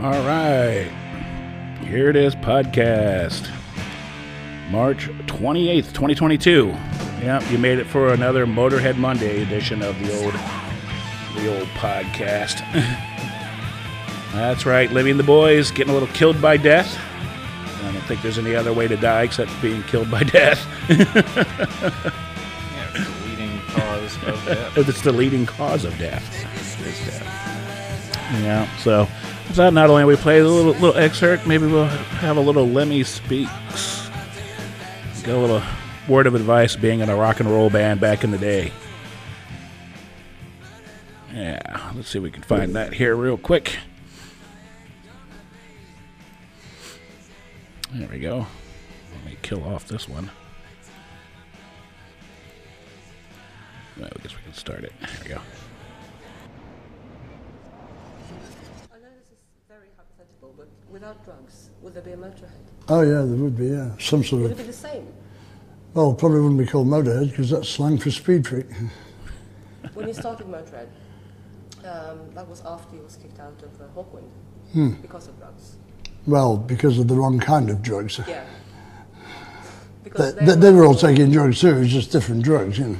All right. Here it is, podcast. March 28th, 2022. Yeah, you made it for another Motorhead Monday edition of the old the old podcast. That's right, Living the Boys getting a little killed by death. I don't think there's any other way to die except being killed by death. Yeah, it's the leading cause of death. it's the leading cause of death. Is death. Yeah. So, so not only we play a little little excerpt, maybe we'll have a little Lemmy speaks. Get a little word of advice being in a rock and roll band back in the day. Yeah, let's see if we can find that here real quick. There we go. Let me kill off this one. Well, I guess we can start it. There we go. I know this is very hypothetical, but without drugs, would there be a motorhead? Oh yeah, there would be. Yeah, some sort Would it of. be the same? Well, probably wouldn't be called motorhead because that's slang for speed freak. When you started Motorhead, um, that was after you was kicked out of uh, Hawkwind Hmm. because of drugs. Well, because of the wrong kind of drugs. Yeah. They, Because they, they were all taking drugs too. It was just different drugs, you know.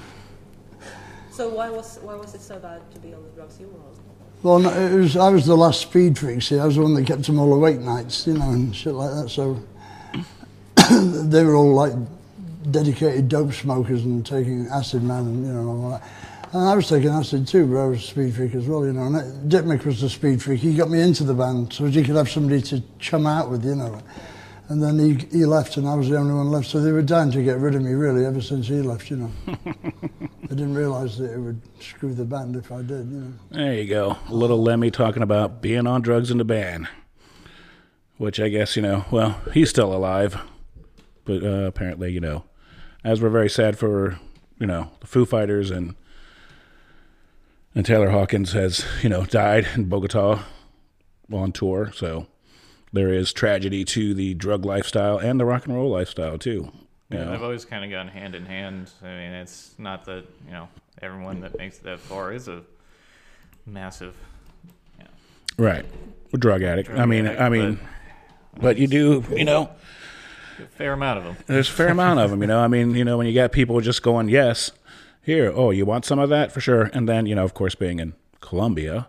So why was why was it so bad to be on the drugs you were on? Well, no, it was. I was the last speed freak. See, I was the one that kept them all awake nights, you know, and shit like that. So they were all like dedicated dope smokers and taking acid, man, and you know, all that. And I was taking acid too, but I was a speed freak as well, you know. And Dik Mik was the speed freak. He got me into the band so he could have somebody to chum out with, you know. And then he, he left, and I was the only one left. So they were dying to get rid of me, really, ever since he left, you know. I didn't realise that it would screw the band if I did, you know. There you go. A little Lemmy talking about being on drugs in the band. Which I guess, you know, well, he's still alive. But uh, apparently, you know, as we're very sad for, you know, the Foo Fighters and and Taylor Hawkins has, you know, died in Bogota on tour. So there is tragedy to the drug lifestyle and the rock and roll lifestyle too. Yeah, know? they've always kind of gone hand in hand. I mean, it's not that you know everyone that makes it that far is a massive. Right. A drug addict. Drug I mean, addict, I mean, but you do, you know, A fair amount of them. There's a fair amount of them, you know. I mean, you know, when you got people just going, yes, here, oh, you want some of that for sure, and then you know, of course, being in Colombia,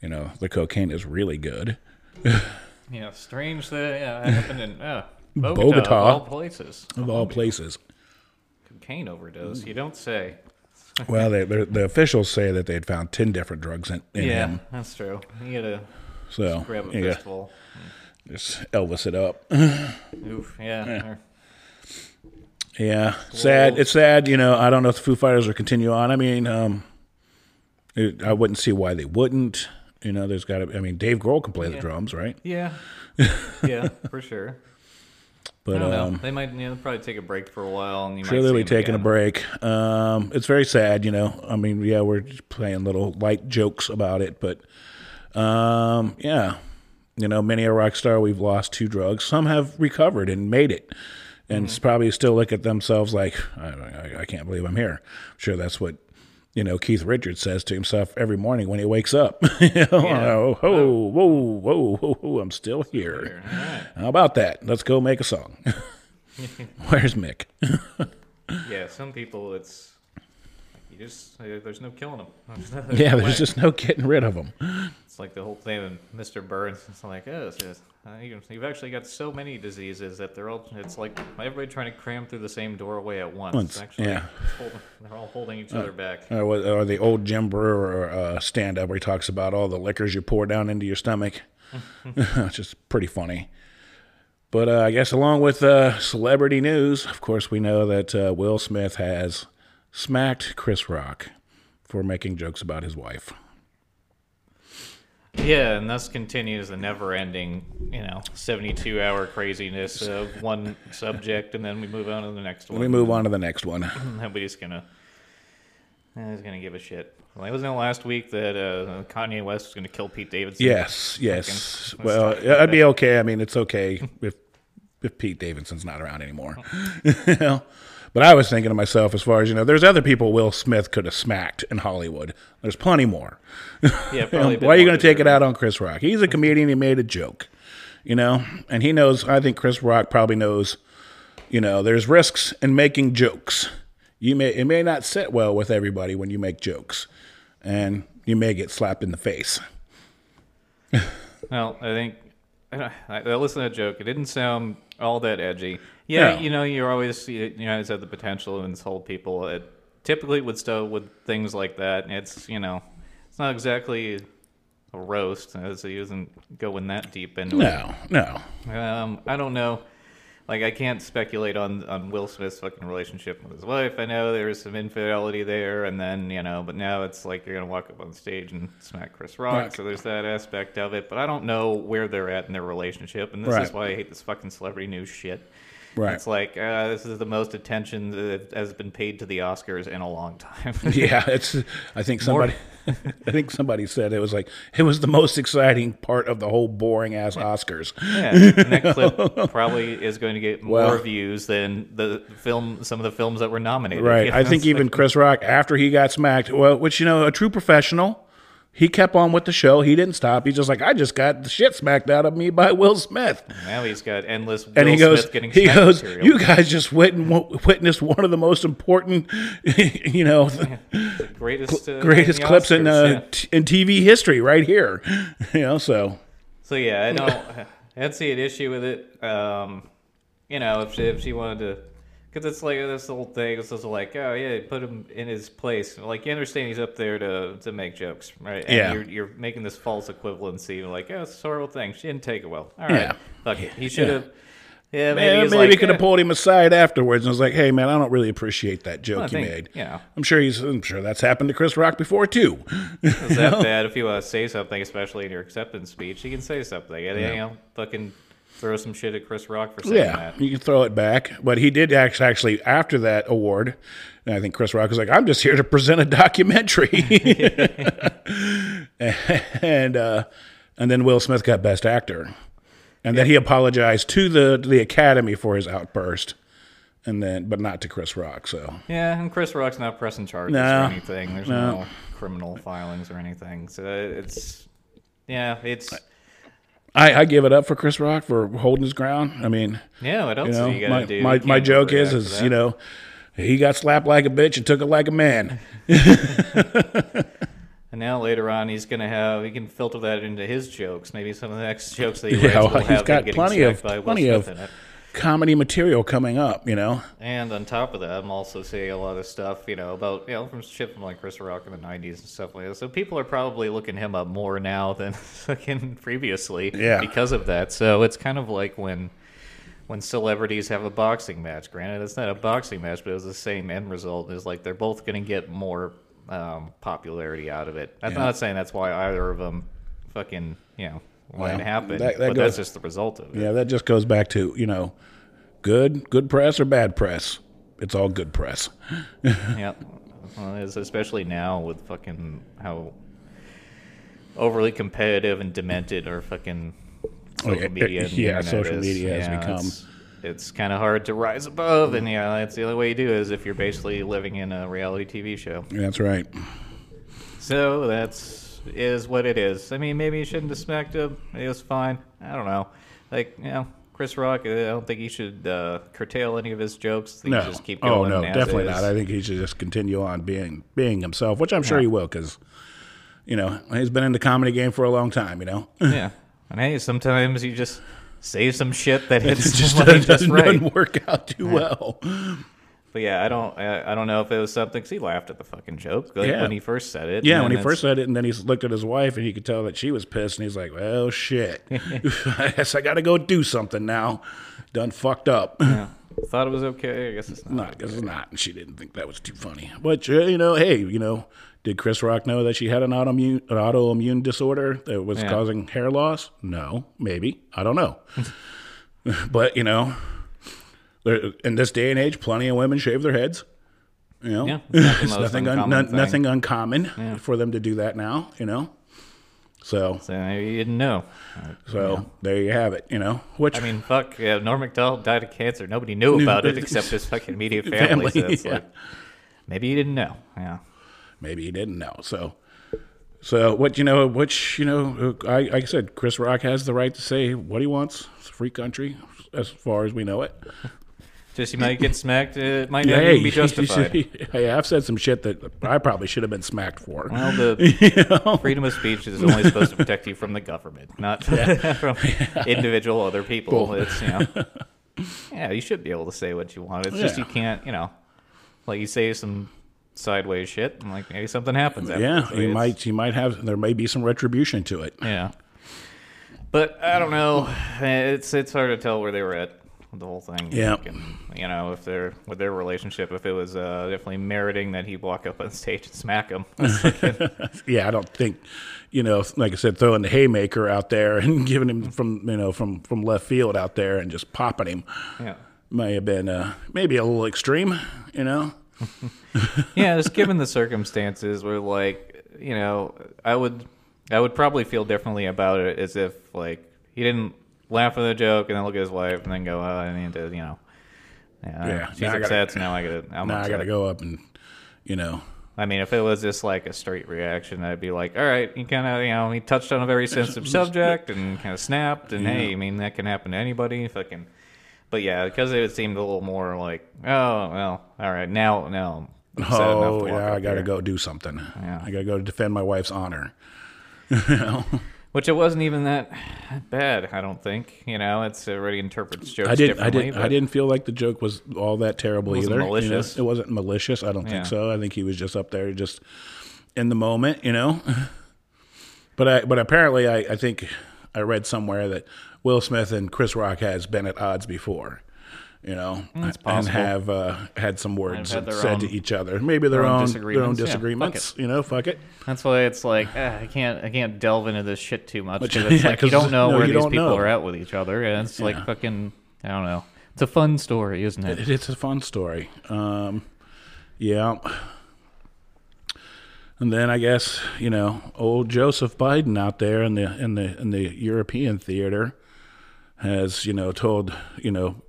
you know, the cocaine is really good. Yeah, strange that yeah, happened in uh, Bogota, Bogota. of all places. Of all places, Cocaine overdose. You don't say. well, they, the officials say that they had found ten different drugs in, in yeah, him, that's true. You gotta so grab a you gotta fistful. just Elvis it up. Oof. Yeah. or- Yeah, sad. It's sad. You know, I don't know if the Foo Fighters will continue on. I mean, um, it, I wouldn't see why they wouldn't. You know, there's got to. I mean, Dave Grohl can play the drums, right? Yeah. yeah, for sure. But I don't um, know. They might you know, probably take a break for a while, and you Sure, might they'll be taking a break. Um, it's very sad, you know. I mean, yeah, we're playing little light jokes about it, but um, yeah, you know, many a rock star we've lost to drugs. Some have recovered and made it, and s- probably still look at themselves like, I, I, I can't believe I'm here. sure, that's what you know Keith Richards says to himself every morning when he wakes up. you know, oh, whoa, whoa, whoa, whoa, whoa, I'm still here. Right. How about that? Let's go make a song. Where's Mick? Yeah, some people it's you just uh, there's no killing them. Yeah, there's just no getting rid of them. It's like the whole thing with Mr. Burns. It's like, oh, it's just, uh, you- you've actually got so many diseases that they're all. It's like everybody trying to cram through the same doorway at once. Once, actually, yeah. holding, they're all holding each other back. Or, or the old Jim Breuer uh, stand up where he talks about all the liquors you pour down into your stomach, which is pretty funny. But uh, I guess along with uh, celebrity news, of course, we know that uh, Will Smith has smacked Chris Rock for making jokes about his wife. Yeah, and thus continues the never-ending, you know, 72-hour craziness of one subject, and then we move on to the next one. We move on to the next one. Nobody's gonna. Nobody's gonna give a shit. Well, wasn't it last week that uh, Kanye West was gonna kill Pete Davidson? Yes, yes. Fucking- Well, I'd be okay. I mean, it's okay if if Pete Davidson's not around anymore. you know? But I was thinking to myself, as far as you know, there's other people Will Smith could have smacked in Hollywood. There's plenty more. Yeah, probably. a Why are you going to take it out on Chris Rock? He's a comedian. He made a joke, you know, and he knows. I think Chris Rock probably knows. You know, there's risks in making jokes. You may it may not sit well with everybody when you make jokes, and you may get slapped in the face. Well, I think I, I I listened to that joke. It didn't sound all that edgy. Yeah, No. you know, you're always you you always have the potential to insult people. It typically with stuff with things like that. It's you know, it's not exactly a roast, as he isn't going that deep into it. No, no. Um, I don't know. Like, I can't speculate on, on Will Smith's fucking relationship with his wife. I know there was some infidelity there, and then, you know, but now it's like you're going to walk up on stage and smack Chris Rock, Right. so there's that aspect of it. But I don't know where they're at in their relationship, and this Right. is why I hate this fucking celebrity news shit. Right. It's like, uh, this is the most attention that has been paid to the Oscars in a long time. Yeah, it's. I think somebody. I think somebody said it was like it was the most exciting part of the whole boring ass Oscars. Yeah, that clip probably is going to get more Well- views than the film, some of the films that were nominated. Right. You I think even Chris Rock, after he got smacked, well, which you know, a true professional, he kept on with the show. He didn't stop. He's just like, I just got the shit smacked out of me by Will Smith. Now he's got endless. Will And he goes, Smith getting he goes, material. you guys just wit- witnessed one of the most important, you know, greatest uh, greatest the clips in Oscars, uh, yeah. t- in TV history, right here. You know, so So yeah, I don't. I don't see an issue with it. Um, you know, if she, if she wanted to, because it's like this whole thing. It's just like, oh yeah, put him in his place. Like you understand he's up there to to make jokes, right? And Yeah. You're, you're making this false equivalency. Like, oh, it's a horrible thing. She didn't take it well. All right. Yeah. Fuck it. He should have. Yeah. maybe maybe, maybe like, could have eh, pulled him aside afterwards and was like, "Hey, man, I don't really appreciate that joke I you think, made." Yeah. I'm sure he's. I'm sure that's happened to Chris Rock before too. It's that bad if you want to say something, especially in your acceptance speech. You can say something. And, You know, fucking throw some shit at Chris Rock for saying Yeah, that. you can throw it back. But he did act- actually after that award. And I think Chris Rock was like, "I'm just here to present a documentary," and uh, and then Will Smith got Best Actor, and then he apologized to the to the Academy for his outburst, and then but not to Chris Rock. So Yeah, and Chris Rock's not pressing charges No, or anything. There's no. criminal filings or anything. So it's yeah, it's I, I give it up for Chris Rock for holding his ground. I mean, yeah. What else you know, you my do? my, my joke is is you know. He got slapped like a bitch and took it like a man. And now later on, he's gonna have he can filter that into his jokes. Maybe some of the next jokes that he Yeah, writes will well, he's have got plenty of- plenty of- it. Comedy material coming up, you know. And on top of that, I'm also seeing a lot of stuff, you know, about you know from shit from like Chris Rock in the '90s and stuff like that. So people are probably looking him up more now than fucking previously, Yeah. because of that. So it's kind of like when when celebrities have a boxing match. Granted, it's not a boxing match, but it was the same end result. Is like they're both going to get more um, popularity out of it. I'm Yeah. not saying that's why either of them fucking you know why Well, it happened, that- that but goes- that's just the result of it. Yeah, that just goes back to, you know, good good press or bad press. It's all good press. Yeah, well, especially now with fucking how overly competitive and demented our fucking oh, social yeah, media. And yeah, social is. media has Yeah, become- It's, it's kind of hard to rise above, and yeah, that's the only way you do it is if you're basically living in a reality TV show. That's right. So that's is what it is. I mean, maybe he shouldn't have smacked him. It was fine. I don't know. Like, you know, Chris Rock. I don't think he should uh, curtail any of his jokes. I think he No. should just keep oh no, definitely is. not. I think he should just continue on being being himself, which I'm sure Yeah. he will cuz you know, he's been in the comedy game for a long time, you know. Yeah. And hey, sometimes you just say some shit that hits It just somebody doesn't, just right. doesn't work out too well. But yeah, I don't, I, I don't know if it was something. Cause he laughed at the fucking joke like, Yeah. when he first said it. Yeah, when he first said it, and then he looked at his wife, and you could tell that she was pissed, and he's like, "Well, shit, I guess I got to go do something now. Done fucked up." yeah, thought it was okay. I guess it's not. No, I guess it's not. And she didn't think that was too funny. But uh, you know, hey, you know, did Chris Rock know that she had an autoimmune an autoimmune disorder that was Yeah. causing hair loss? No, maybe I don't know. but you know, in this day and age, plenty of women shave their heads. You know, Yeah, it's not the it's most nothing un, no- nothing uncommon for them to do that now. You know, So, So maybe you didn't know. so there you have it. You know, which I mean, fuck, yeah, Norm Macdonald died of cancer. Nobody knew about it except his fucking immediate family. Family, so it's yeah. like, maybe you didn't know. Yeah. maybe he didn't know. So, so what you know, which you know, I like I said, Chris Rock has the right to say what he wants. It's a free country, as far as we know it. Just you might get smacked. Uh, it might not even be justified. hey, I've said some shit that I probably should have been smacked for. Well, the freedom of speech is only supposed to protect you from the government, not from individual other people. Cool. It's you know, yeah, you should be able to say what you want. It's just you can't, you know, like you say some sideways shit, and like maybe something happens. After yeah, So you might, you might have. There may be some retribution to it. Yeah, but I don't know. It's it's hard to tell where they were at the whole thing. Yeah. And, you know, if they're with their relationship, if it was uh, definitely meriting that he walk up on stage and smack him. yeah, I don't think, you know, like I said, throwing the haymaker out there and giving him from, you know, from from left field out there and just popping him yeah. may have been uh, maybe a little extreme, you know. yeah, just given the circumstances, where like you know, I would I would probably feel differently about it as if like he didn't laugh at the joke and then look at his wife and then go, oh, I need to, you know, yeah, Yeah, she's now I upset, gotta- so now I gotta, I'm Now I got to go up and, you know, I mean, if it was just like a straight reaction, I'd be like, all right, he kind of, you know, he touched on a very sensitive subject and kind of snapped, and hey, I mean, that can happen to anybody. Fucking, but yeah, because it seemed a little more like, oh, well, all right, now, now, upset oh, yeah, I got to here. go do something. Yeah. I got to go defend my wife's honor. Which it wasn't even that bad, I don't think. You know, it's already interprets jokes I didn't. I differently. didn't. I didn't feel like the joke was all that terrible It wasn't either. you know. malicious. It wasn't malicious. I don't Yeah. think so. I think he was just up there, just in the moment, you know. But I. But apparently, I. I think I read somewhere that Will Smith and Chris Rock has been at odds before. You know, and have uh, had some words had said to each other. Maybe their, their own own, their own disagreements. Yeah. You know, fuck it. That's why it's like ah, I can't I can't delve into this shit too much because it's yeah, like you don't know no, where these people know. are at with each other, and it's like fucking I don't know. It's a fun story, isn't it? It, it's a fun story. Um, yeah. And then I guess you know old Joseph Biden out there in the in the in the European theater has you know told you know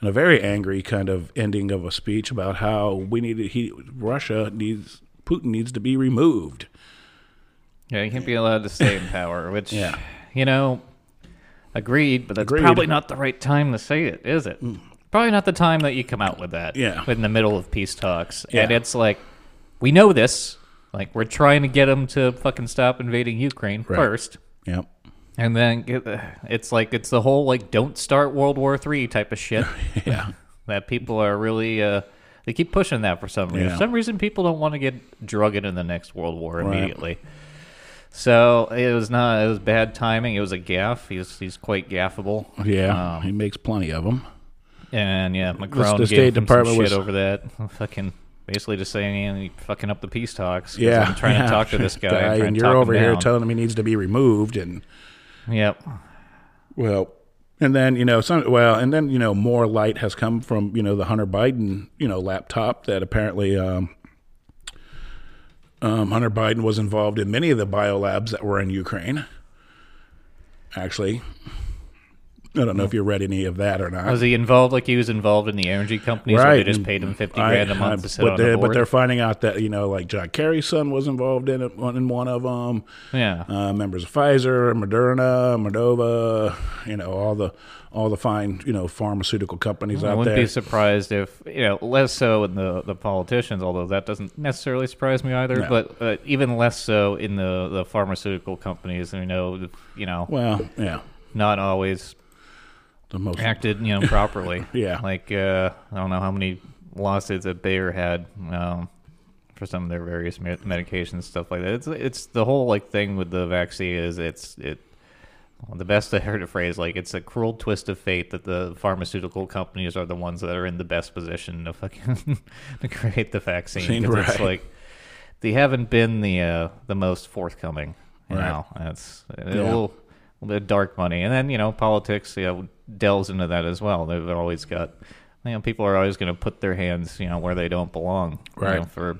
in a very angry kind of ending of a speech about how we need to, he Russia needs Putin needs to be removed. Yeah, he can't be allowed to stay in power, which Yeah. you know, agreed, but that's Agreed. probably not the right time to say it, is it? Mm. Probably not the time that you come out with that. Yeah. In the middle of peace talks. And it's like we know this. Like we're trying to get them to fucking stop invading Ukraine Right. first. Yep. And then it's like it's the whole like don't start World War Three type of shit Yeah. that people are really uh, they keep pushing that for some reason. Yeah. For some reason, people don't want to get drugged in the next World War immediately. So it was not. It was bad timing. It was a gaff. He's he's quite gaffable. Yeah. Um, he makes plenty of them. and yeah, Macron the gave State Department some was- shit over that. Fucking basically just saying "Yeah, you fucking up the peace talks. Yeah. I'm trying yeah. to talk to this guy. I'm and you're over here telling him he needs to be removed and. Yep. Well, and then you know some well, and then you know more light has come from you know the Hunter Biden you know laptop that apparently um, um, Hunter Biden was involved in many of the biolabs that were in Ukraine. Actually, I don't know if you read any of that or not. Was he involved like he was involved in the energy companies where they just paid him fifty I- grand a month I- to sit but on they, the But board? they're finding out that you know, like John Kerry's son was involved in it, in one of them. yeah. uh, members of Pfizer, Moderna, Modova, you know, all the all the fine, you know, pharmaceutical companies I out there. I wouldn't there. be surprised if you know less so in the the politicians, although that doesn't necessarily surprise me either. No. But uh, even less so in the the pharmaceutical companies. You know, you know, well, yeah, not always the most acted you know properly. Yeah. like uh, I don't know how many lawsuits that Bayer had. Um, for some of their various me- medications, stuff like that. It's it's the whole like thing with the vaccine is it's it well, the best I heard a phrase like it's a cruel twist of fate that the pharmaceutical companies are the ones that are in the best position to fucking to create the vaccine. 'Cause It's Right. like they haven't been the uh, the most forthcoming. You Right. know, that's a little, a little bit of dark money, and then you know politics you know, delves into that as well. They've always got you know people are always going to put their hands you know where they don't belong, you Right. know, for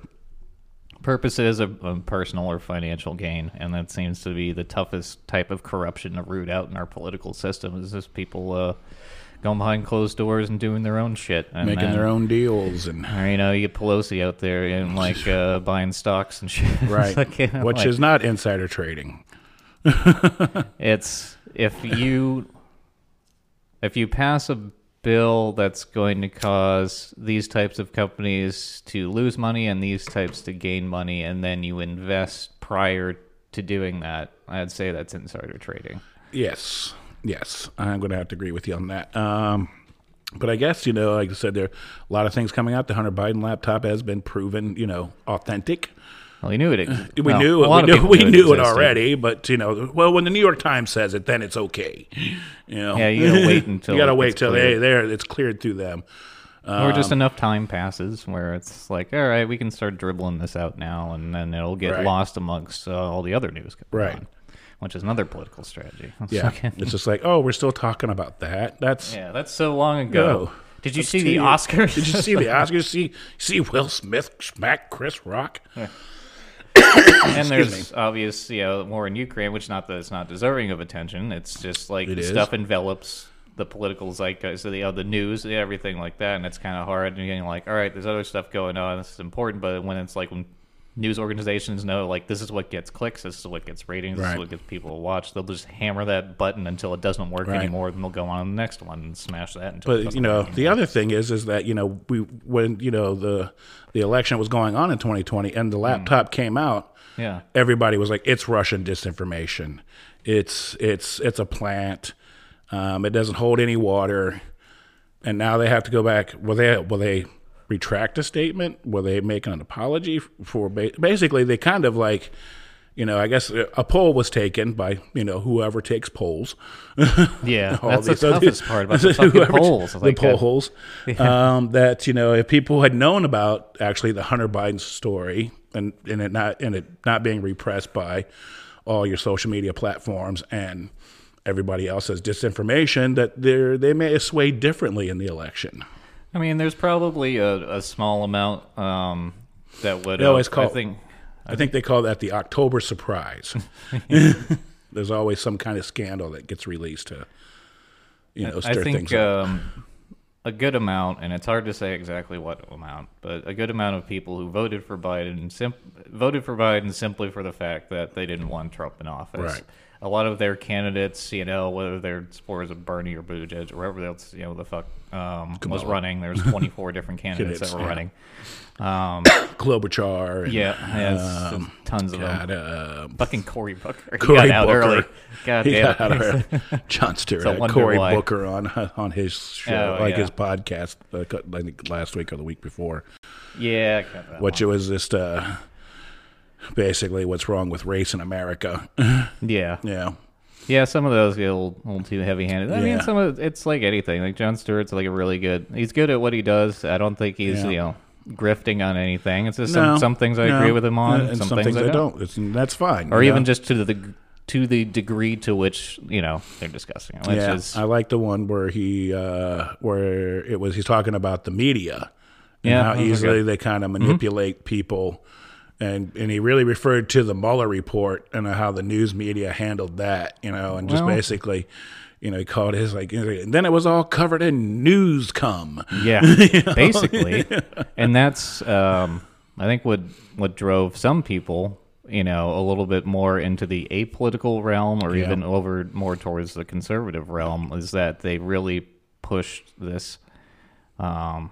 purposes of, of personal or financial gain, and that seems to be the toughest type of corruption to root out in our political system. Is just people uh, going behind closed doors and doing their own shit, and Making then- their own deals and Or, you know, you get Pelosi out there and like uh, buying stocks and shit. Right, like, you know, which like- is not insider trading. It's if you if you pass a bill that's going to cause these types of companies to lose money and these types to gain money, and then you invest prior to doing that, I'd say that's insider trading. Yes, yes, I'm going to have to agree with you on that. Um, but I guess you know, like I said, there are a lot of things coming out. The Hunter Biden laptop has been proven, you know, authentic. Well, you knew it. We well, knew it. We knew, we knew it already, but you know, well, when the New York Times says it, then it's okay. You know, Yeah, you gotta wait until you gotta it wait till they there. It's cleared through them. or Um, just enough time passes where it's like, all right, we can start dribbling this out now, and then it'll get Right. lost amongst uh, all the other news Right. on, which is another political strategy. It's Yeah, it's just like, oh, we're still talking about that. That's yeah, that's so long ago. No. Did you That's see the Oscars? Did you see the Oscars? See see Will Smith smack Chris Rock? And there's obvious, you know, war in Ukraine, which not that it's not deserving of attention. It's just like It stuff envelops the political zeitgeist so the, of the news, everything like that, and it's kind of hard. And you're like, all right, there's other stuff going on. This is important, but when it's like when news organizations know, like, this is what gets clicks, this is what gets ratings, this Right. is what gets people to watch, they'll just hammer that button until it doesn't work Right. anymore, then they'll go on to the next one and smash that. Until But you know, the other thing is, is that you know, we when you know the the election was going on in 2020, and the laptop came out, yeah. everybody was like, "It's Russian disinformation. It's it's it's a plant. Um, it doesn't hold any water." And now they have to go back. Well, they well they retract a statement? Will they make an apology for? Ba- basically, they kind of like. You know, I guess a poll was taken by you know whoever takes polls. Yeah, all that's the toughest part about the fucking polls. The Like, uh, polls. Um, that you know, if people had known about actually the Hunter Biden story and and it not and it not being repressed by all your social media platforms and everybody else's disinformation, that they they may have swayed differently in the election. I mean, there's probably a, a small amount um, that would. They always uh, call- I think. I think they call that the October surprise. There's always some kind of scandal that gets released to, you know, I stir think things up. um, a good amount, and it's hard to say exactly what amount, but a good amount of people who voted for Biden sim- voted for Biden simply for the fact that they didn't want Trump in office. Right. A lot of their candidates, you know, whether they're supporters of Bernie or Buttigieg or whoever else, you know, the fuck um, was running. There's 24 different candidates that were yeah. running. Um, Klobuchar. And, yeah, yeah, it's tons of them. God, uh, Fucking Cory Booker. Cory Booker. early. God He damn got it. out early. Jon Stewart, had Cory why. Booker on on his show, Oh, like yeah. his podcast, uh, I think last week or the week before, yeah, I got that which one. it was just uh, basically what's wrong with race in America. yeah. yeah, Yeah, some of those get a little, a little too heavy-handed. I mean, some of it's like anything. Like Jon Stewart's like a really good. He's good at what he does. I don't think he's Yeah. you know grifting on anything. It's just No, some some things I no. agree with him on, and some, things, I don't. It's, that's fine. Or even know? just to the to the degree to which you know they're discussing it. Which yeah, is I like the one where he uh, where it was he's talking about the media and Yeah, how easily they kind of manipulate people. And, and he really referred to the Mueller report and how the news media handled that, you know, and just Well- basically, you know, he called his like, and then it was all covered in news come, yeah, basically, and that's um, I think what what drove some people. You know, a little bit more into the apolitical realm, or Yeah. even over more towards the conservative realm, is that they really pushed this um,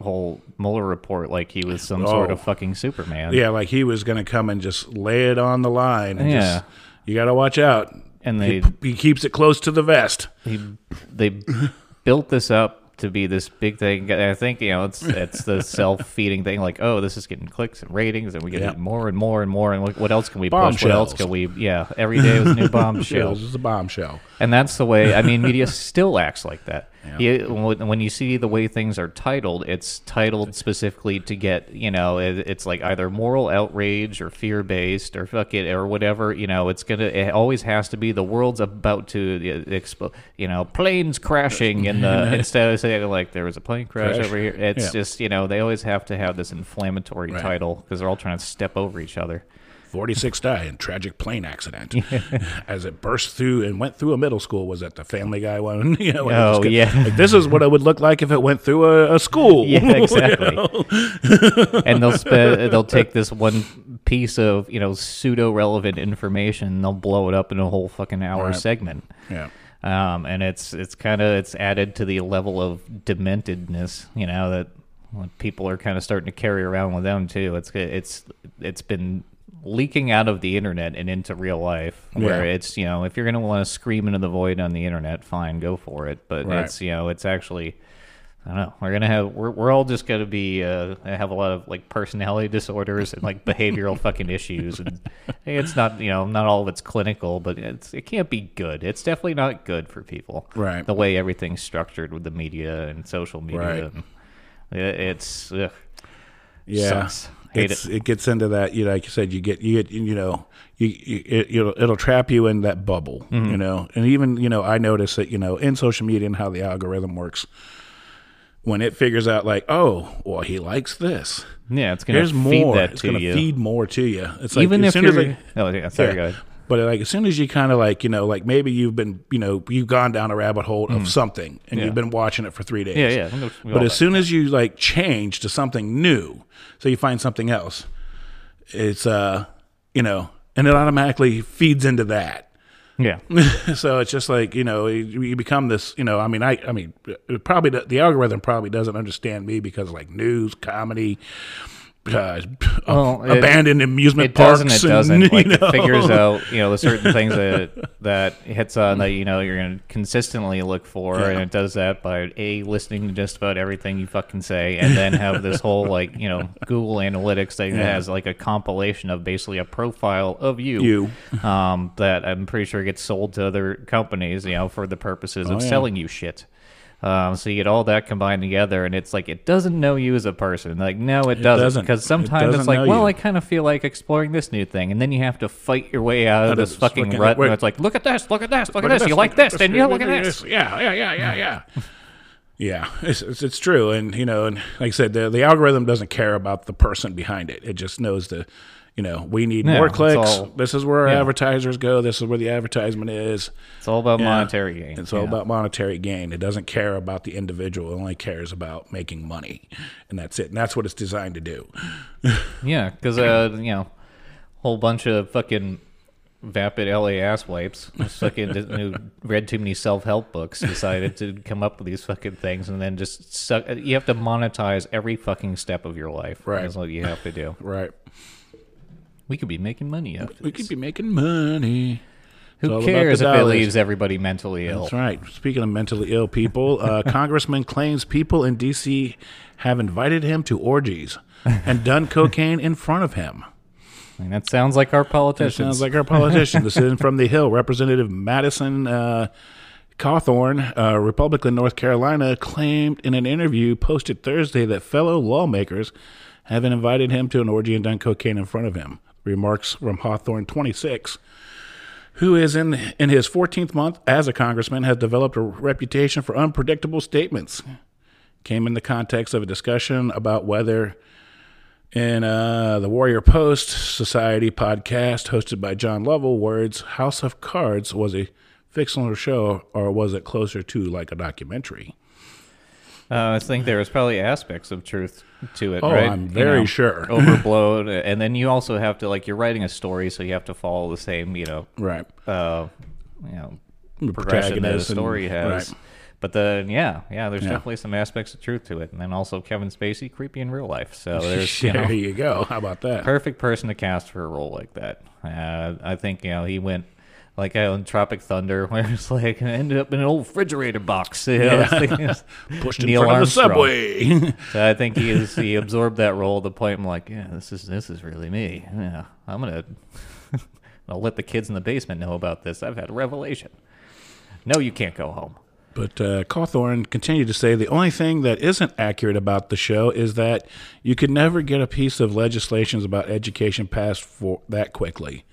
whole Mueller report like he was some sort of Oh. fucking Superman. Yeah, like he was going to come and just lay it on the line. And Yeah. just, you got to watch out. And He, they he keeps it close to the vest. he, they built this up to be this big thing. I think you know it's it's the self feeding thing. Like, oh, this is getting clicks and ratings, and we get Yeah. more and more and more. And what, what else can we push? What else can we? Yeah, every day was a new bombshell. is a bombshell. And that's the way. I mean, media still acts like that. You, when when you see the way things are titled, it's titled specifically to get you know it, it's like either moral outrage or fear based or fuck it or whatever. You know, it's gonna it always has to be the world's about to uh, expo- you know planes crashing in the instead of saying like there was a plane crash, Crash. over here. It's Yeah. just you know they always have to have this inflammatory Right. title because they're all trying to step over each other. 46 die in tragic plane accident as it burst through and went through a middle school. Was that the Family Guy one? you know, Oh, yeah. Like, this is what it would look like if it went through a, a school. Yeah, exactly. and they'll they'll take this one piece of you know pseudo relevant information, and they'll blow it up in a whole fucking hour Right. segment. yeah. Um, and it's it's kind of it's added to the level of dementedness, you know, that people are kind of starting to carry around with them too. It's it's it's been leaking out of the internet and into real life, where Yeah. it's you know if you're gonna want to scream into the void on the internet, fine, go for it. But Right. it's you know it's actually. I don't know. We're gonna have we're we're all just gonna be uh, have a lot of like personality disorders and like behavioral fucking issues, and it's not you know not all of it's clinical, but it's it can't be good. It's definitely not good for people. Right. The way everything's structured with the media and social media, Right. and it- it's ugh, Yeah. Sucks. Hate It's, it. gets into that, you know, like you said, you get, you get, you know, you, you it, it'll, it'll trap you in that bubble, Mm-hmm. you know, and even, you know, I notice that, you know, in social media and how the algorithm works, when it figures out like, oh, well, he likes this. yeah. It's gonna Here's feed more. that it's to you. feed more to you. It's like Even if you're as I, oh yeah, sorry, Yeah. But like as soon as you kind of like you know like maybe you've been you know you've gone down a rabbit hole of something and. Yeah. you've been watching it for three days. Yeah, yeah, we But as that. soon as you like change to something new, so you find something else, it's uh you know and it automatically feeds into that. Yeah, so it's just like you know you, you become this you know I mean I I mean probably the algorithm probably doesn't understand me because like news comedy. Uh, Well, it- abandoned amusement it parks. doesn't. It and, doesn't. you like know. it figures out, you know, the certain things that that hits on that you know you're going to consistently look for, and it does that by a listening to just about everything you fucking say, and then have this whole like you know Google Analytics thing that Yeah. has like a compilation of basically a profile of you, You. um, that I'm pretty sure gets sold to other companies, you know, for the purposes of Oh, yeah. selling you shit. Um, so you get all that combined together, and it's like it doesn't know you as a person. Like no, it doesn't, doesn't. because It sometimes doesn't it's like, well, you. I kind of feel like exploring this new thing, and then you have to fight your way out of this this fucking rut. And it's like, look at this, look at this, look, Look at this. You like this, look then you look at this. Yeah, yeah, yeah, yeah, yeah. Yeah, it's, it's it's true, and you know, and like I said, the the algorithm doesn't care about the person behind it. It just knows the, you know, we need Yeah, more clicks. all- this is where our yeah. advertisers go. This is where the advertisement is. It's all about Yeah. monetary gain. It's all about monetary gain. It doesn't care about the individual. It only cares about making money, and that's it. And that's what it's designed to do. Yeah, because uh, you know, whole bunch of fucking vapid LA ass wipes, fucking who read too many self help books, decided to come up with these fucking things, and then just suck. You have to monetize every fucking step of your life. Right. That's what you have to do. Right. We could be making money out of We this. could be making money. Who cares if it leaves everybody mentally ill? That's right. Speaking of mentally ill people, uh, Congressman claims people in D.C. have invited him to orgies and done cocaine in front of him. I mean, that sounds like our That politicians. sounds like our politician. this is from the Hill. Representative Madison uh, Cawthorn, uh, Republican, North Carolina, claimed in an interview posted Thursday that fellow lawmakers have invited him to an orgy and done cocaine in front of him. Remarks from Hawthorne, 26, who is in in his 14th month as a congressman, has developed a reputation for unpredictable statements. Came in the context of a discussion about whether in uh, the Warrior Poet Society podcast hosted by John Lovell, words House of Cards was a fictional show or was it closer to like a documentary? Uh, I think there was probably aspects of truth to it. Oh, right? I'm You very know, sure. overblown, and then you also have to like you're writing a story, so you have to follow the same, you know, Right. uh, you know, progression that a protagonist and- story has. right. But then, yeah, yeah, there's Yeah. definitely some aspects of truth to it, and then also Kevin Spacey, creepy in real life. So there's you there know, you go. How about that? perfect person to cast for a role like that. Uh, I think you know he went like uh, in Tropic Thunder, where it's like ended up in an old refrigerator box. You know, Yeah. Pushed in Neil front Armstrong. of the subway. So I think he is he absorbed that role to the point I'm like, yeah, this is this is really me. Yeah, I'm gonna I'll let the kids in the basement know about this. I've had a revelation. No, you can't go home. But uh, Cawthorn continued to say the only thing that isn't accurate about the show is that you could never get a piece of legislation about education passed for that quickly.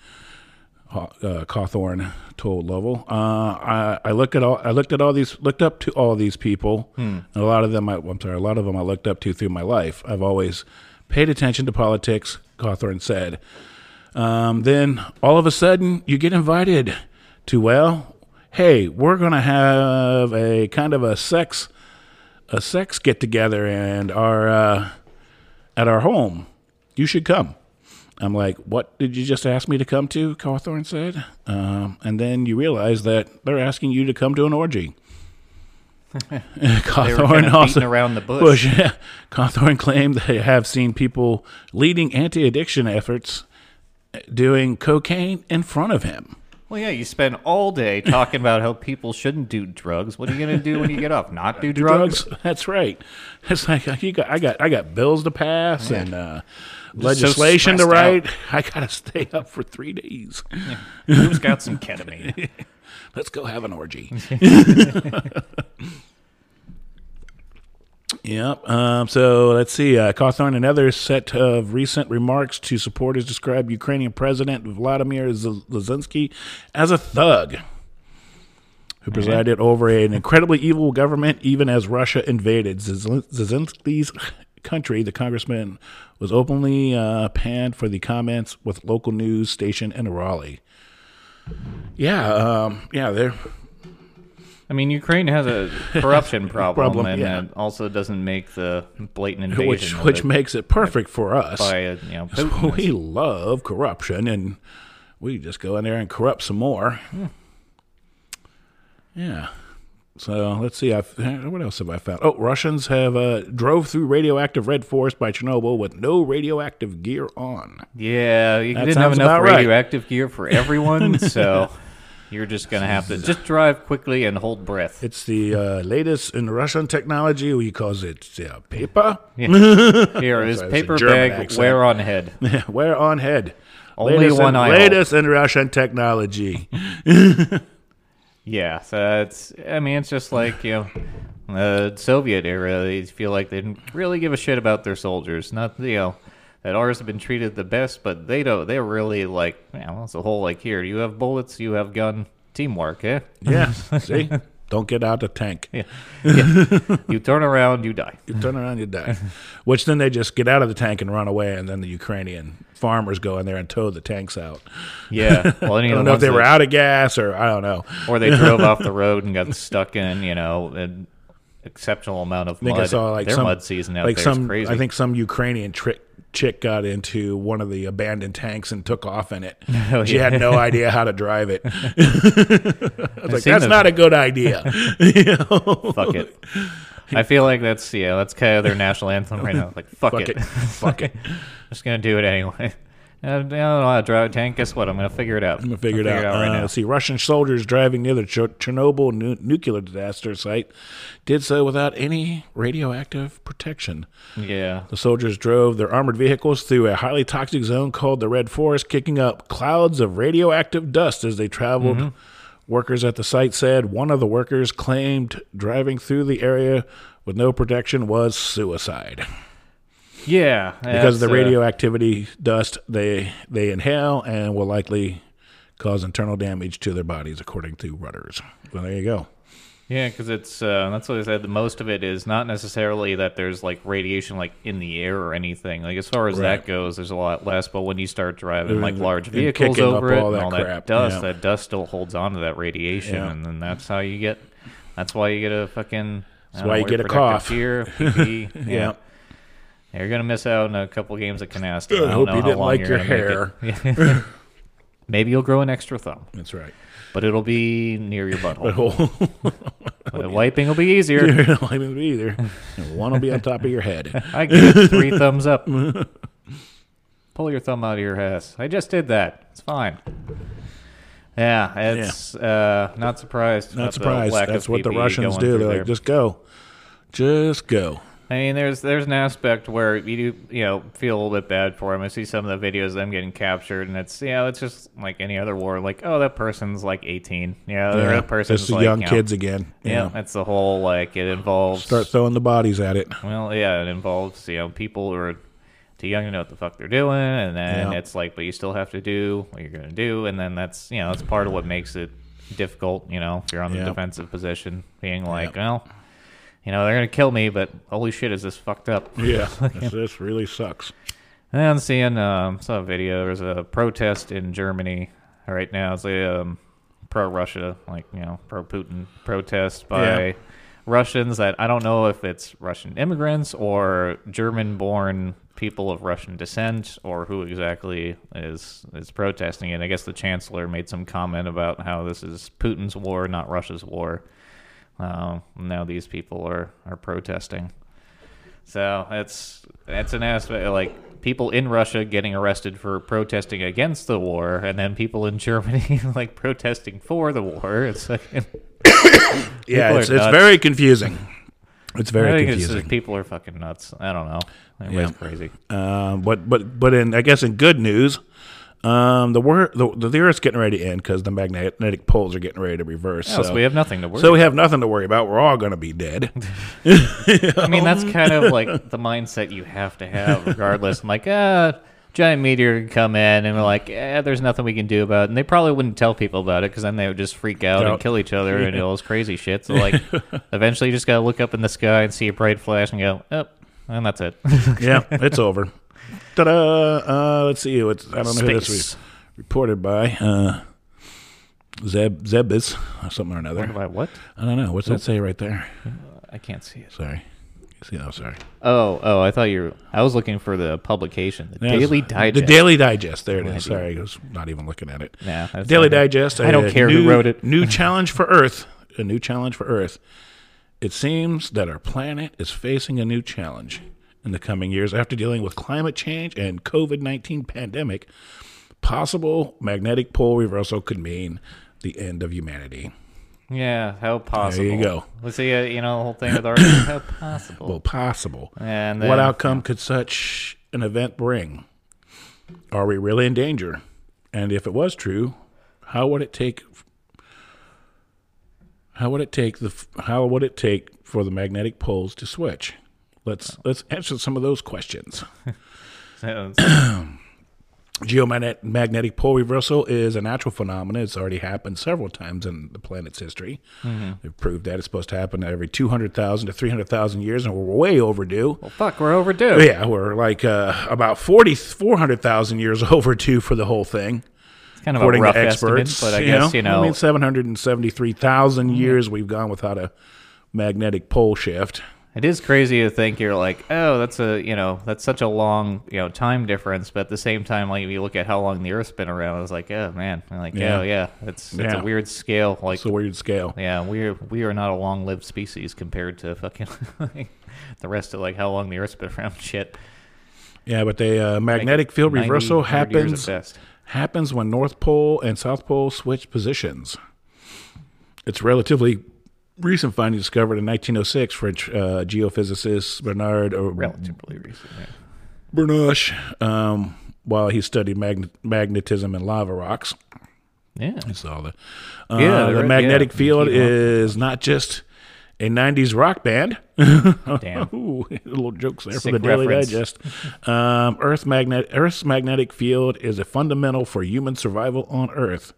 Uh, Cawthorn told Lovell. Uh, I, I look at all. I looked at all these. Looked up to all these people. And a lot of them. I, I'm sorry. A lot of them I looked up to through my life. I've always paid attention to politics. Cawthorn said. Um, then all of a sudden you get invited to well, hey, we're gonna have a kind of a sex a sex get together and our uh, at our home. You should come. I'm like, what did you just ask me to come to? Cawthorn said, um, and then you realize that they're asking you to come to an orgy. Cawthorn also around the bush. Bush, yeah. Cawthorn claimed they have seen people leading anti-addiction efforts doing cocaine in front of him. Well, yeah, you spend all day talking about how people shouldn't do drugs. What are you gonna do when you get off? Not do drugs? drugs. That's right. It's like you got, I got, I got bills to pass and uh, Just so legislation to stressed write. I gotta stay up for three days. Who's got some ketamine? Let's go have an orgy. yep. Um, so let's see. Uh, Cawthorn, another set of recent remarks to supporters described Ukrainian President Vladimir Zelensky as a thug who presided over an incredibly evil government even as Russia invaded Zelensky's country. The congressman was openly uh, panned for the comments with local news station in Raleigh. Yeah, um, yeah, they're I mean, Ukraine has a corruption problem, Problem, and yeah. it also doesn't make the blatant invasion. which which it makes it perfect for us. by you know we love corruption, and we just go in there and corrupt some more. Yeah. So let's see. I've, what else have I found? Oh, Russians have uh, drove through radioactive red forest by Chernobyl with no radioactive gear on. Yeah, you That didn't have enough about right. radioactive gear for everyone, so you're just gonna have to just drive quickly and hold breath. It's the uh, latest in Russian technology. We call it uh, paper. Here is Sorry, paper bag, accent. wear on head. Wear on head. Only latest one in, eye Latest in Russian technology. Yeah, so it's. I mean, it's just like you know, the Soviet era. They feel like they didn't really give a shit about their soldiers. Not you know that ours have been treated the best, but they don't. They're really like, you know, it's a whole like here. You have bullets, you have gun, teamwork. Eh? Yeah. See? Don't get out of the tank. Yeah. yeah. you turn around, you die. You turn around, you die. Which then they just get out of the tank and run away, and then the Ukrainian farmers go in there and tow the tanks out. Yeah. Well, I don't know if they ones were out of gas or I don't know. or they drove off the road and got stuck in, you know, an exceptional amount of I think mud. I saw like Their some mud season out like there is some. crazy. I think some Ukrainian trick chick got into one of the abandoned tanks and took off in it. Oh, she yeah. had no idea how to drive it. I was like, that's not a good idea. You know? fuck it. I feel like that's yeah, that's kind of their national anthem right now. Like fuck, Fuck it, it. Fuck it. just gonna do it anyway. I don't know how to drive a tank. Guess what? I'm gonna figure it out. I'm gonna figure it out. right Uh, now. see, Russian soldiers driving near the Ch- Chernobyl nu- nuclear disaster site did so without any radioactive protection. Yeah, The soldiers drove their armored vehicles through a highly toxic zone called the Red Forest, kicking up clouds of radioactive dust as they traveled. Mm-hmm. Workers at the site said one of the workers claimed driving through the area with no protection was suicide yeah, because of the uh, radioactivity dust they they inhale and will likely cause internal damage to their bodies, according to Reuters. Well, there you go. Yeah, because it's uh, that's what I said. The most of it is not necessarily that there's like radiation like in the air or anything. Like as far as Right. that goes, there's a lot less. But when you start driving like large vehicles over it all and that all crap, that dust, yeah. that dust still holds on to that radiation, Yeah. and then that's how you get. That's why you get a fucking. That's why know, you get a cough. PPE, yeah. Yeah. You're gonna miss out on a couple games at canasta. I don't hope know you didn't like your it. Maybe you'll grow an extra thumb, That's right. but it'll be near your butthole. But The wiping will be easier. not leaving it either. One will be on top of your head. I give three thumbs up. Pull your thumb out of your ass. I just did that. It's fine. Yeah, it's uh, not surprised. Not surprised. That's what the Russians do. They're like, just go, just go. I mean, there's there's an aspect where you do you know feel a little bit bad for him. I see some of the videos of them getting captured, and it's you know it's just like any other war. Like, oh, that person's like 18. Yeah, Yeah, that person's it's the like young you know, kids again. Yeah, Yeah. that's the whole like it involves. Start throwing the bodies at it. Well, yeah, it involves you know people who are too young to know what the fuck they're doing, and then Yeah. it's like, but you still have to do what you're gonna do, and then that's you know that's part of what makes it difficult. You know, if you're on the Yeah. defensive position, being like, well, you know, they're gonna kill me, but holy shit, is this fucked up? Yeah, this, this really sucks. And I'm seeing um, saw a video. There's a protest in Germany right now. It's a um, pro-Russia, like you know, pro-Putin protest by Yeah. Russians that I don't know if it's Russian immigrants or German-born people of Russian descent or who exactly is is protesting it. I guess the chancellor made some comment about how this is Putin's war, not Russia's war. Uh, now these people are are protesting. So it's it's an aspect like people in Russia getting arrested for protesting against the war, and then people in Germany like protesting for the war. It's like Yeah, it's, it's very confusing. It's I very think it's confusing. just, people are fucking nuts. I don't know. Everybody's Yeah. crazy. Um, but but but in I guess in good news, um, the wor- the, the Earth's getting ready to end because the magnetic poles are getting ready to reverse. Oh, so, so we have nothing to worry. so we have nothing to worry about. We're all going to be dead. I mean, that's kind of like the mindset you have to have, regardless. I'm like, ah, giant meteor could come in, and we're like, eh, there's nothing we can do about it. And they probably wouldn't tell people about it because then they would just freak out Yeah. and kill each other and do all this crazy shit. So, like, eventually you just got to look up in the sky and see a bright flash and go, oh, and that's it. yeah, it's over. Ta-da! Uh, let's see. It's, I don't know who this was reported by. Uh, Zeb Zebis or something or another. About what? I don't know. What's that say right there? I can't see it. Sorry. See, oh, sorry. Oh, oh, I thought you were. I was looking for the publication, the Yes. Daily Digest. The Daily Digest. There it is. Sorry, I was not even looking at it. Nah, that's Daily. Digest. I don't a care who wrote it. New challenge for Earth. A new challenge for Earth. It seems that our planet is facing a new challenge in the coming years after dealing with climate change and COVID nineteen pandemic. Possible magnetic pole reversal could mean the end of humanity. Yeah, how possible? There you go. Let's see, uh, you know, the whole thing with art. how possible? Well, possible. and then, what outcome could such an event bring? Are we really in danger? And if it was true, how would it take? How would it take the? How would it take for the magnetic poles to switch? Let's let's answer some of those questions. Geomagnetic magnetic pole reversal is a natural phenomenon. It's already happened several times in the planet's history. They've proved that it's supposed to happen every 200,000 to 300,000 years, and we're way overdue. well, fuck, we're overdue. Yeah, we're like uh, about 40, 400,000 years overdue for the whole thing, It's kind of according a rough to experts. estimate, but I guess you know, I mean, 773,000 years we've gone without a magnetic pole shift. It is crazy to think you're like, oh, that's a you know, that's such a long you know time difference, but at the same time, like you look at how long the Earth's been around, it's like, oh man, I'm like, Yeah. oh yeah, it's it's Yeah. a weird scale. Like, It's a weird scale. yeah, we're we are not a long-lived species compared to fucking the rest of like how long the Earth's been around. Shit, Yeah, but the uh, magnetic field 90, reversal 100 years happens best. happens when North Pole and South Pole switch positions. It's relatively recent finding discovered in 1906. French uh, geophysicist Bernard or relatively recent. Yeah. Bernoulli, um, while he studied magn- magnetism in lava rocks. Yeah. He saw the uh, Yeah, the magnetic yeah. field is not just a 90s rock band. Damn. Ooh, little jokes there Sick for the Daily reference. Digest. Um, Earth magnet Earth's magnetic field is a fundamental for human survival on Earth.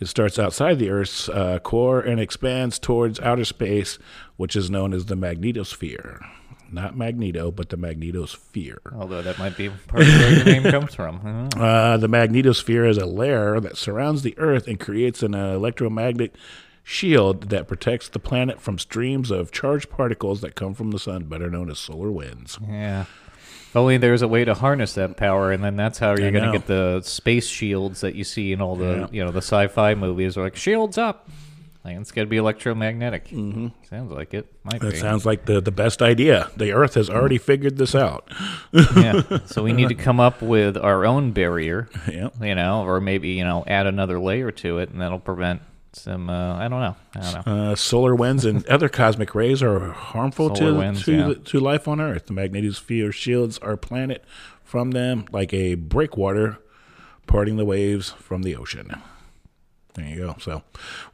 It starts outside the Earth's uh, core and expands towards outer space, which is known as the magnetosphere. Not magneto, but the magnetosphere. Although that might be part of where your name comes from. I don't know. Uh, the magnetosphere is a layer that surrounds the Earth and creates an uh, electromagnetic shield that protects the planet from streams of charged particles that come from the sun, better known as solar winds. Yeah. If only there's a way to harness that power, and then that's how you're going to get the space shields that you see in all the you know the sci-fi movies. Are like shields up. Like it's got to be electromagnetic. Mm-hmm. Sounds like it. Might That be. sounds like the, the best idea. The Earth has already figured this out. yeah. So we need to come up with our own barrier, Yeah. you know, or maybe you know add another layer to it, and that'll prevent some uh, I don't know. I don't know. Uh, solar winds and other cosmic rays are harmful Solar to winds, to, yeah. to life on Earth. The magnetosphere shields our planet from them like a breakwater parting the waves from the ocean. There you go. So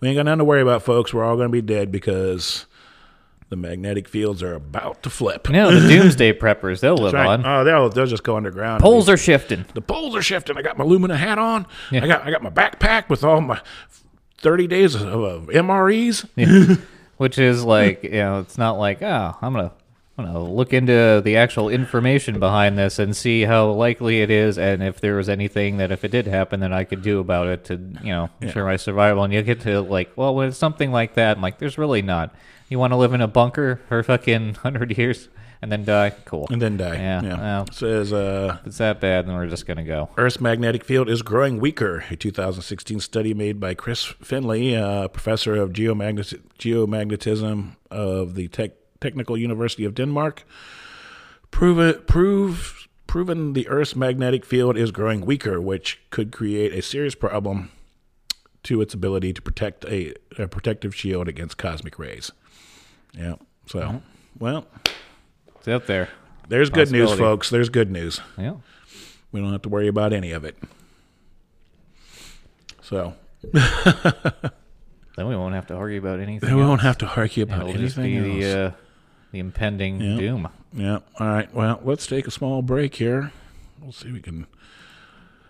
we ain't got nothing to worry about, folks. We're all going to be dead because the magnetic fields are about to flip. No, the doomsday preppers they'll live Right. on. Oh, they'll they'll just go underground. Poles are shifting. the poles are shifting. I got my Lumina hat on. Yeah. I got I got my backpack with all my thirty days of, of MREs. which is like you know it's not like oh i'm gonna i'm gonna look into the actual information behind this and see how likely it is and if there was anything that if it did happen that i could do about it to you know ensure my survival. And you get to like well when it's something like that i'm like there's really not. You want to live in a bunker for fucking 100 years and then die cool and then die. Yeah, well. Says uh, if it's that bad then we're just gonna go Earth's magnetic field is growing weaker. A 2016 study made by Chris Finlay, uh, professor of geomagnet- geomagnetism of the Tech Technical University of Denmark, prove it, prove, proven the Earth's magnetic field is growing weaker, which could create a serious problem to its ability to protect a, a protective shield against cosmic rays. Yeah. So, well, it's out there there's good news, folks. There's good news. yeah We don't have to worry about any of it. So then we won't have to argue about anything we else. won't have to argue about It'll just anything be else. the uh, the impending Yeah. doom Yeah. All right. Well, let's take a small break here. We'll see if we can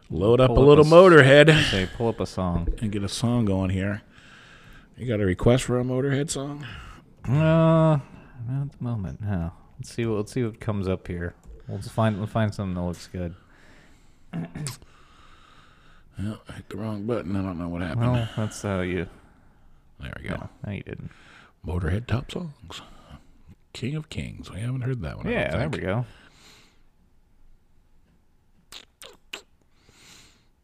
load up Pull a up little a Motorhead Say, pull up a song. and get a song going here. You got a request for a Motorhead song? Uh, not at the moment. No. Let's see. What, let's see what comes up here. We'll just find we'll find something that looks good. Yeah, I hit the wrong button. I don't know what happened. Well, that's how you. there we go. No, no, you didn't. Motorhead top songs. King of Kings. We haven't heard that one. Yeah, there we go.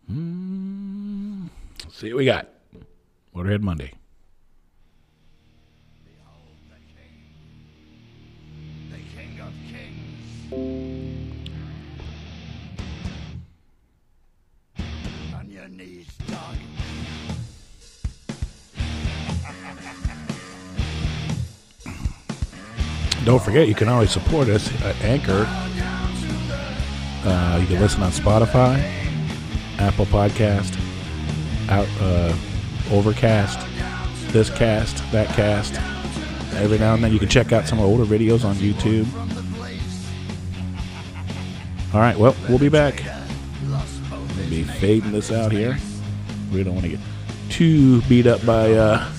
Hmm. Let's see what we got. Motorhead Monday. Don't forget, you can always support us at Anchor. Uh, you can listen on Spotify, Apple Podcast, out, uh, Overcast, this cast, that cast. Every now and then, you can check out some older videos on YouTube. All right, well, we'll be back. We'll be fading this out here. We don't want to get too beat up by uh,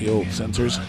the old censors.